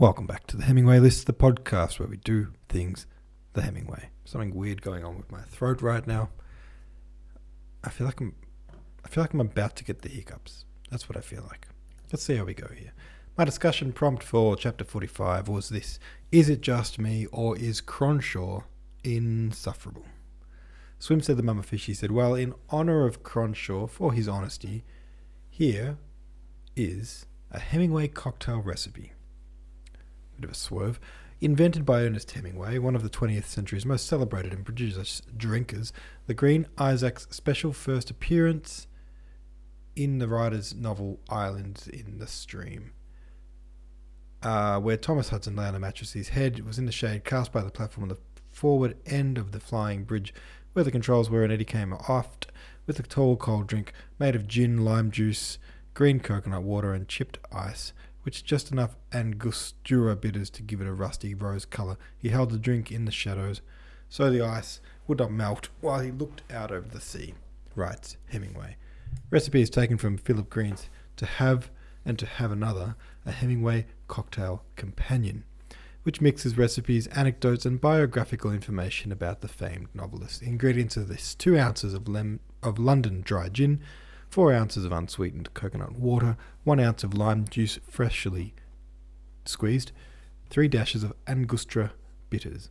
Welcome back to the Hemingway List, the podcast where we do things the Hemingway. Something weird going on with my throat right now. I feel like I'm I feel like I'm about to get the hiccups. That's what I feel like. Let's see how we go here. My discussion prompt for chapter 45 was this Is it just me or is Cronshaw insufferable? Swim said the mama fish. He said, Well, in honour of Cronshaw for his honesty, here is a Hemingway cocktail recipe. Bit of a swerve. Invented by Ernest Hemingway, one of the 20th century's most celebrated and prodigious drinkers, the Green Isaac's special first appearance in the writer's novel Islands in the Stream, uh, where Thomas Hudson lay on a mattress. His head was in the shade cast by the platform on the forward end of the flying bridge where the controls were, and Eddie came aft with a tall cold drink made of gin, lime juice, green coconut water, and chipped ice which just enough Angostura bitters to give it a rusty rose colour. He held the drink in the shadows, so the ice would not melt while he looked out over the sea, writes Hemingway. Recipe is taken from Philip Greene's To Have and To Have Another, a Hemingway cocktail companion, which mixes recipes, anecdotes, and biographical information about the famed novelist. The ingredients are this two ounces of, lem- of London dry gin, 4 ounces of unsweetened coconut water, 1 ounce of lime juice freshly squeezed, 3 dashes of Angostura bitters.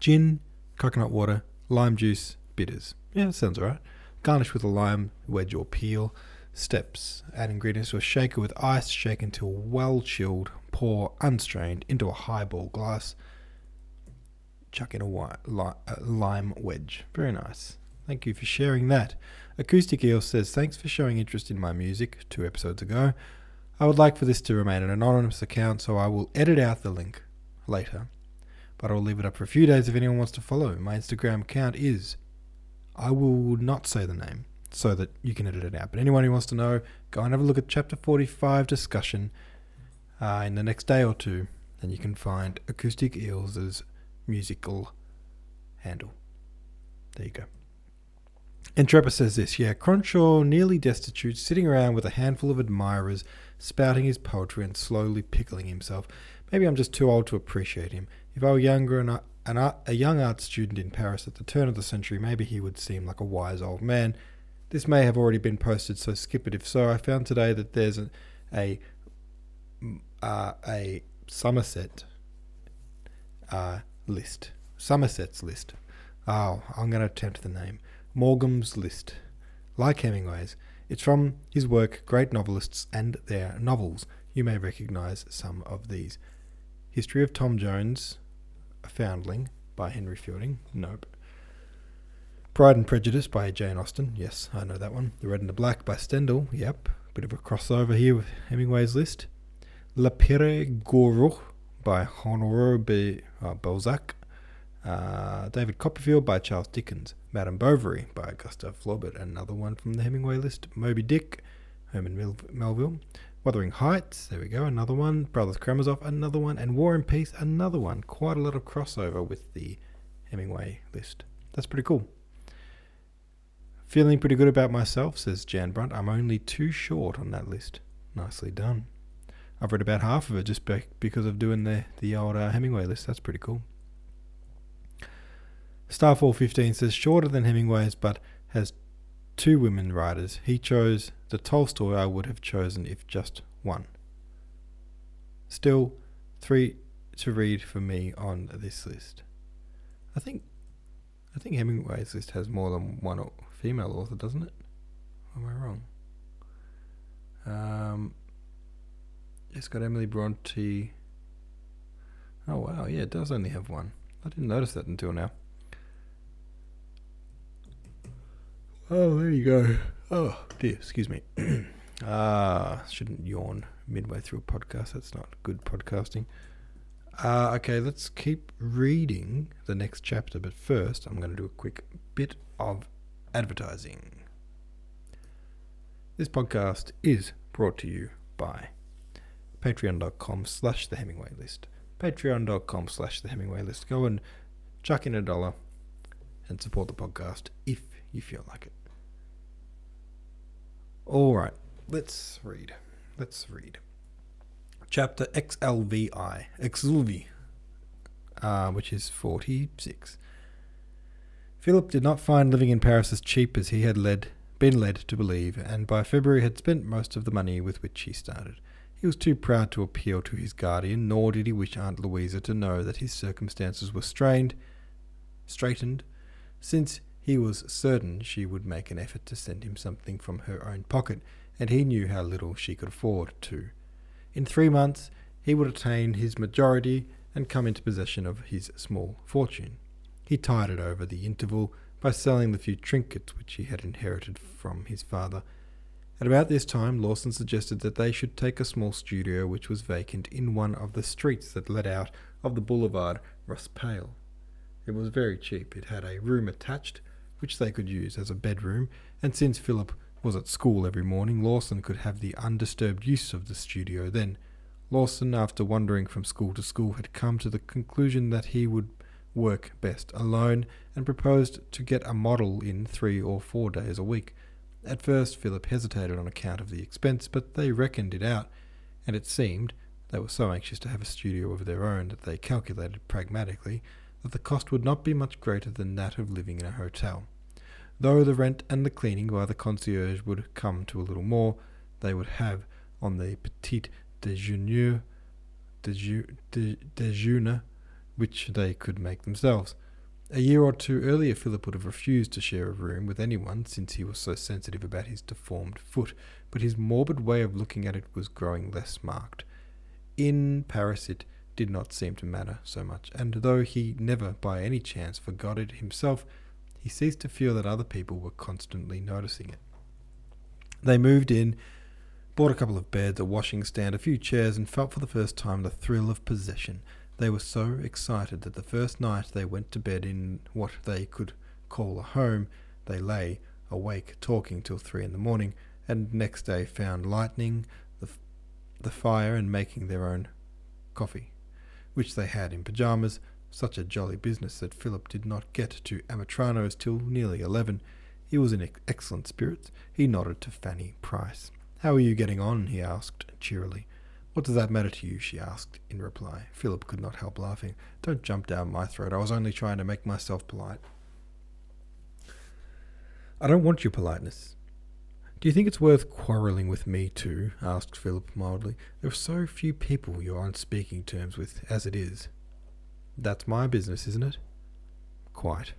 Gin, coconut water, lime juice, bitters. Yeah, sounds alright. Garnish with a lime wedge or peel. Steps. Add ingredients to a shaker with ice, shake until well chilled. Pour unstrained into a highball glass. Chuck in a, a uh, lime wedge. Very nice. Thank you for sharing that. Acoustic Eel says, Thanks for showing interest in my music two episodes ago. I would like for this to remain an anonymous account, so I will edit out the link later. But I will leave it up for a few days if anyone wants to follow. My Instagram account is. I will not say the name so that you can edit it out. But anyone who wants to know, go and have a look at chapter 45 discussion uh, in the next day or two, and you can find Acoustic Eels' musical handle. There you go. Entrepa says this, yeah, Cronshaw nearly destitute, sitting around with a handful of admirers, spouting his poetry and slowly pickling himself. Maybe I'm just too old to appreciate him. If I were younger and an art, a young art student in Paris at the turn of the century, maybe he would seem like a wise old man. This may have already been posted, so skip it. If so, I found today that there's a a, uh, a Somerset uh, list, Somerset's list. Oh, I'm going to attempt the name. Maugham's List. Like Hemingway's, it's from his work Great Novelists and Their Novels. You may recognize some of these. History of Tom Jones, A Foundling by Henry Fielding. Nope. Pride and Prejudice by Jane Austen. Yes, I know that one. The Red and the Black by Stendhal. Yep. Bit of a crossover here with Hemingway's list. La Pere Goro by Honoré uh, Balzac. Uh, David Copperfield by Charles Dickens. Madame Bovary by Gustave Flaubert. Another one from the Hemingway list. Moby Dick, Herman Mel- Melville. Wuthering Heights, there we go, another one. Brothers Karamazov, another one. And War and Peace, another one. Quite a lot of crossover with the Hemingway list. That's pretty cool. Feeling pretty good about myself, says Jan Brunt. I'm only two short on that list. Nicely done. I've read about half of it just because of doing the, the old uh, Hemingway list. That's pretty cool. Starfall 15 says shorter than Hemingway's, but has two women writers. He chose the Tolstoy I would have chosen if just one. Still, three to read for me on this list. I think, I think Hemingway's list has more than one female author, doesn't it? Or am I wrong? Um, it's got Emily Bronte. Oh wow, yeah, it does only have one. I didn't notice that until now. Oh, there you go. Oh, dear, excuse me. ah, shouldn't yawn midway through a podcast. That's not good podcasting. Uh, okay, let's keep reading the next chapter, but first I'm going to do a quick bit of advertising. This podcast is brought to you by patreon.com slash the Hemingway list. Patreon.com slash the Hemingway list. Go and chuck in a dollar and support the podcast if you feel like it. All right, let's read. Let's read. Chapter XLVI, XLV, uh, which is 46. Philip did not find living in Paris as cheap as he had led, been led to believe, and by February had spent most of the money with which he started. He was too proud to appeal to his guardian, nor did he wish Aunt Louisa to know that his circumstances were strained, straightened, since he was certain she would make an effort to send him something from her own pocket, and he knew how little she could afford to. In three months he would attain his majority and come into possession of his small fortune. He tided over the interval by selling the few trinkets which he had inherited from his father at about this time, Lawson suggested that they should take a small studio which was vacant in one of the streets that led out of the boulevard Raspail. It was very cheap. It had a room attached, which they could use as a bedroom, and since Philip was at school every morning, Lawson could have the undisturbed use of the studio then. Lawson, after wandering from school to school, had come to the conclusion that he would work best alone, and proposed to get a model in three or four days a week. At first, Philip hesitated on account of the expense, but they reckoned it out, and it seemed they were so anxious to have a studio of their own that they calculated pragmatically that the cost would not be much greater than that of living in a hotel. Though the rent and the cleaning by the concierge would come to a little more, they would have on the petit déjeuner, déjeuner, which they could make themselves. A year or two earlier, Philip would have refused to share a room with anyone since he was so sensitive about his deformed foot, but his morbid way of looking at it was growing less marked. In Paris, it did not seem to matter so much, and though he never by any chance forgot it himself, he ceased to feel that other people were constantly noticing it. They moved in, bought a couple of beds, a washing stand, a few chairs, and felt for the first time the thrill of possession. They were so excited that the first night they went to bed in what they could call a home, they lay awake talking till three in the morning, and next day found lighting the, the fire and making their own coffee, which they had in pyjamas, such a jolly business that Philip did not get to Amitrano's till nearly eleven. He was in excellent spirits. He nodded to Fanny Price. How are you getting on? he asked cheerily. What does that matter to you? she asked in reply. Philip could not help laughing. Don't jump down my throat. I was only trying to make myself polite. I don't want your politeness. Do you think it's worth quarrelling with me too? asked Philip mildly. There are so few people you're on speaking terms with as it is. That's my business, isn't it? Quite.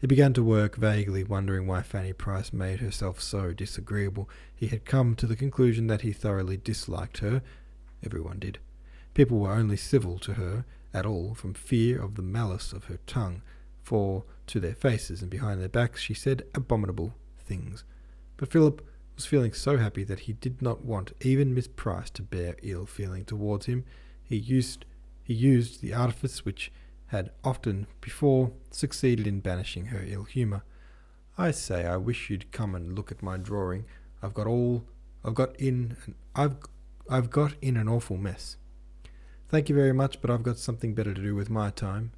He began to work vaguely, wondering why Fanny Price made herself so disagreeable. He had come to the conclusion that he thoroughly disliked her, Everyone did. People were only civil to her at all from fear of the malice of her tongue, for to their faces and behind their backs she said abominable things. But Philip was feeling so happy that he did not want even Miss Price to bear ill feeling towards him. He used he used the artifice which had often before succeeded in banishing her ill humour. I say, I wish you'd come and look at my drawing. I've got all I've got in I've I've got in an awful mess. Thank you very much, but I've got something better to do with my time.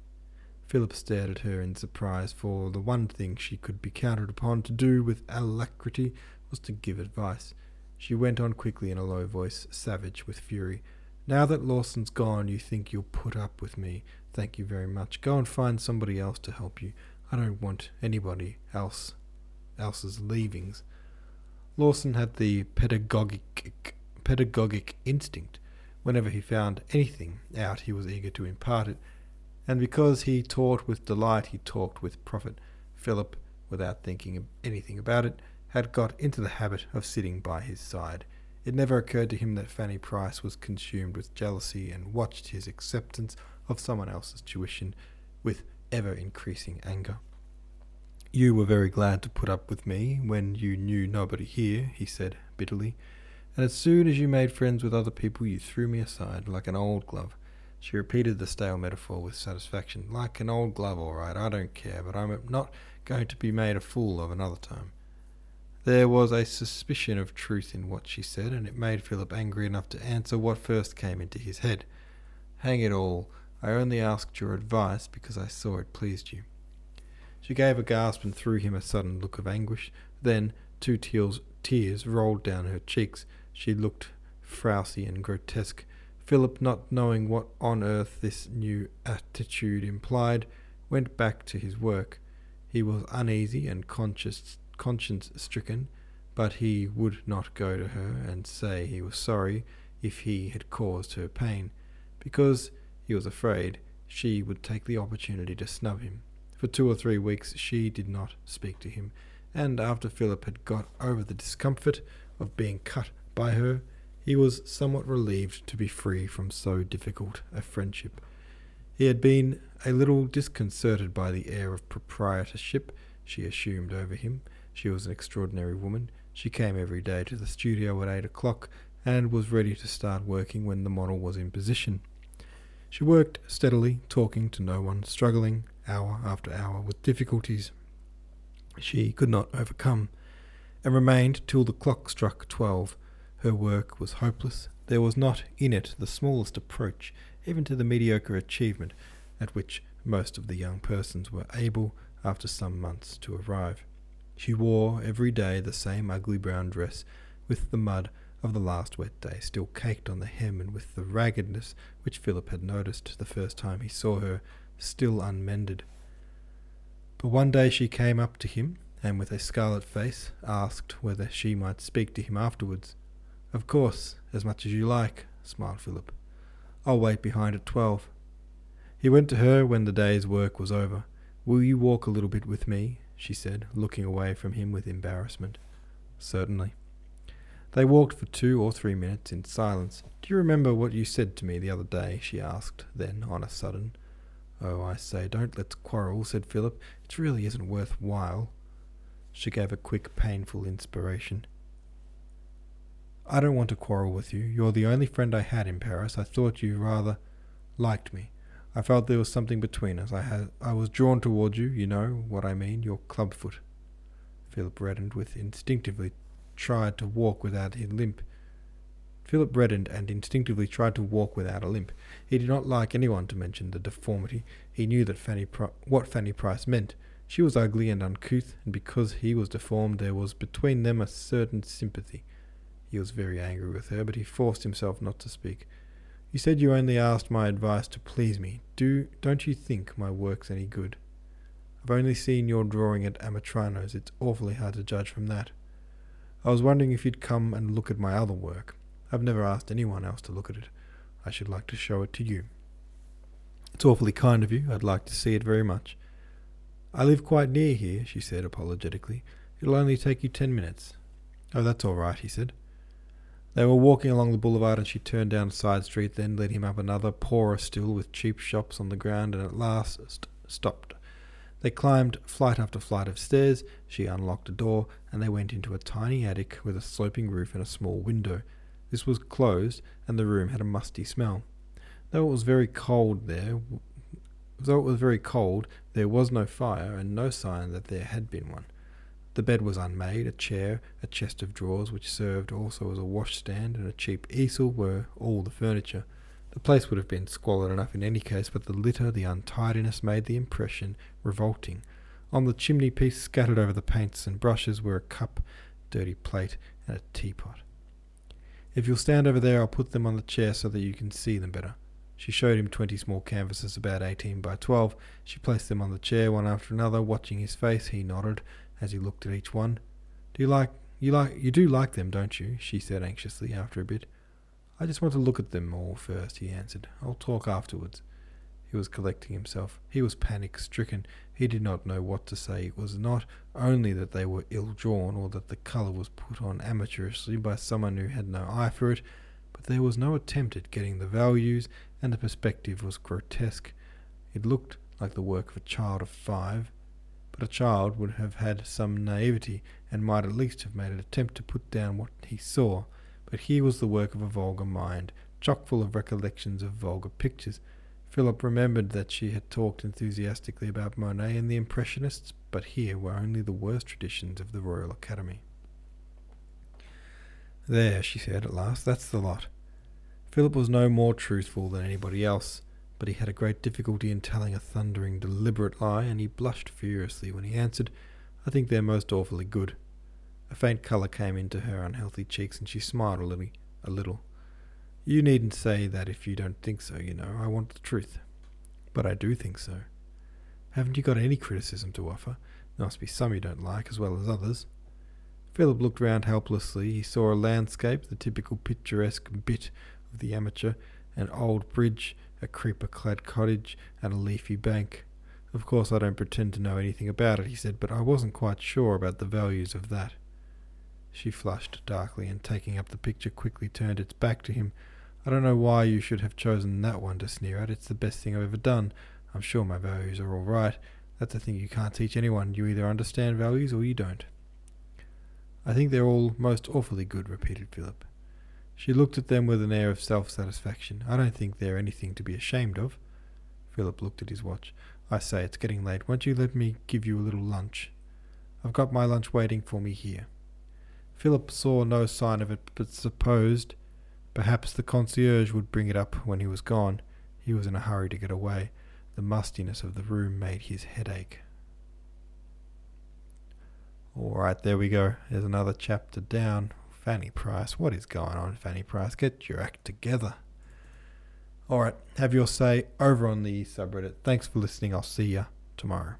Philip stared at her in surprise, for the one thing she could be counted upon to do with alacrity was to give advice. She went on quickly in a low voice, savage with fury. Now that Lawson's gone, you think you'll put up with me. Thank you very much. Go and find somebody else to help you. I don't want anybody else else's leavings. Lawson had the pedagogic pedagogic instinct. Whenever he found anything out, he was eager to impart it, and because he taught with delight, he talked with profit. Philip, without thinking anything about it, had got into the habit of sitting by his side. It never occurred to him that Fanny Price was consumed with jealousy and watched his acceptance of someone else's tuition with ever increasing anger. You were very glad to put up with me when you knew nobody here, he said bitterly and as soon as you made friends with other people, you threw me aside like an old glove. She repeated the stale metaphor with satisfaction. Like an old glove, all right, I don't care, but I'm not going to be made a fool of another time. There was a suspicion of truth in what she said, and it made Philip angry enough to answer what first came into his head. Hang it all, I only asked your advice because I saw it pleased you. She gave a gasp and threw him a sudden look of anguish. Then two tears, tears rolled down her cheeks. She looked frowsy and grotesque. Philip, not knowing what on earth this new attitude implied, went back to his work. He was uneasy and conscience stricken, but he would not go to her and say he was sorry if he had caused her pain, because he was afraid she would take the opportunity to snub him. For two or three weeks she did not speak to him, and after Philip had got over the discomfort of being cut by her, he was somewhat relieved to be free from so difficult a friendship. He had been a little disconcerted by the air of proprietorship she assumed over him. She was an extraordinary woman. She came every day to the studio at eight o'clock and was ready to start working when the model was in position. She worked steadily, talking to no one, struggling hour after hour with difficulties she could not overcome, and remained till the clock struck twelve. Her work was hopeless. There was not in it the smallest approach, even to the mediocre achievement at which most of the young persons were able, after some months, to arrive. She wore every day the same ugly brown dress, with the mud of the last wet day still caked on the hem, and with the raggedness which Philip had noticed the first time he saw her still unmended. But one day she came up to him, and with a scarlet face asked whether she might speak to him afterwards. Of course, as much as you like, smiled Philip. I'll wait behind at twelve. He went to her when the day's work was over. Will you walk a little bit with me? she said, looking away from him with embarrassment. Certainly. They walked for two or three minutes in silence. Do you remember what you said to me the other day? she asked, then, on a sudden. Oh, I say, don't let's quarrel, said Philip. It really isn't worth while. She gave a quick, painful inspiration. I don't want to quarrel with you. You're the only friend I had in Paris. I thought you rather liked me. I felt there was something between us. I had I was drawn towards you, you know what I mean, your clubfoot. Philip reddened with instinctively tried to walk without a limp. Philip reddened and instinctively tried to walk without a limp. He did not like anyone to mention the deformity. He knew that Fanny Pri- what Fanny Price meant. She was ugly and uncouth, and because he was deformed, there was between them a certain sympathy. He was very angry with her, but he forced himself not to speak. You said you only asked my advice to please me. Do don't you think my work's any good? I've only seen your drawing at Amitrano's. It's awfully hard to judge from that. I was wondering if you'd come and look at my other work. I've never asked anyone else to look at it. I should like to show it to you. It's awfully kind of you. I'd like to see it very much. I live quite near here, she said apologetically. It'll only take you ten minutes. Oh, that's all right, he said. They were walking along the boulevard and she turned down a side street, then led him up another, poorer still, with cheap shops on the ground, and at last st- stopped. They climbed flight after flight of stairs, she unlocked a door, and they went into a tiny attic with a sloping roof and a small window. This was closed, and the room had a musty smell. Though it was very cold there, though it was very cold, there was no fire, and no sign that there had been one. The bed was unmade. A chair, a chest of drawers, which served also as a washstand, and a cheap easel were all the furniture. The place would have been squalid enough in any case, but the litter, the untidiness, made the impression revolting. On the chimney piece, scattered over the paints and brushes, were a cup, dirty plate, and a teapot. If you'll stand over there, I'll put them on the chair so that you can see them better. She showed him twenty small canvases about eighteen by twelve. She placed them on the chair one after another, watching his face. He nodded as he looked at each one. Do you like you like you do like them, don't you? she said anxiously after a bit. I just want to look at them all first, he answered. I'll talk afterwards. He was collecting himself. He was panic stricken. He did not know what to say. It was not only that they were ill drawn, or that the colour was put on amateurishly by someone who had no eye for it, but there was no attempt at getting the values, and the perspective was grotesque. It looked like the work of a child of five, but a child would have had some naivety, and might at least have made an attempt to put down what he saw. But here was the work of a vulgar mind, chock full of recollections of vulgar pictures. Philip remembered that she had talked enthusiastically about Monet and the Impressionists, but here were only the worst traditions of the Royal Academy. There, she said at last, that's the lot. Philip was no more truthful than anybody else, but he had a great difficulty in telling a thundering, deliberate lie, and he blushed furiously when he answered, I think they're most awfully good. A faint colour came into her unhealthy cheeks, and she smiled a little. A little. You needn't say that if you don't think so, you know. I want the truth. But I do think so. Haven't you got any criticism to offer? There must be some you don't like, as well as others. Philip looked round helplessly. He saw a landscape, the typical picturesque bit of the amateur, an old bridge, a creeper clad cottage, and a leafy bank. Of course, I don't pretend to know anything about it, he said, but I wasn't quite sure about the values of that. She flushed darkly and, taking up the picture, quickly turned its back to him. I don't know why you should have chosen that one to sneer at. It's the best thing I've ever done. I'm sure my values are all right. That's a thing you can't teach anyone. You either understand values or you don't. I think they're all most awfully good, repeated Philip. She looked at them with an air of self satisfaction. I don't think they're anything to be ashamed of. Philip looked at his watch. I say, it's getting late. Won't you let me give you a little lunch? I've got my lunch waiting for me here. Philip saw no sign of it, but supposed perhaps the concierge would bring it up when he was gone. He was in a hurry to get away. The mustiness of the room made his head ache. All right, there we go. There's another chapter down. Fanny Price. What is going on, Fanny Price? Get your act together. All right, have your say over on the subreddit. Thanks for listening. I'll see you tomorrow.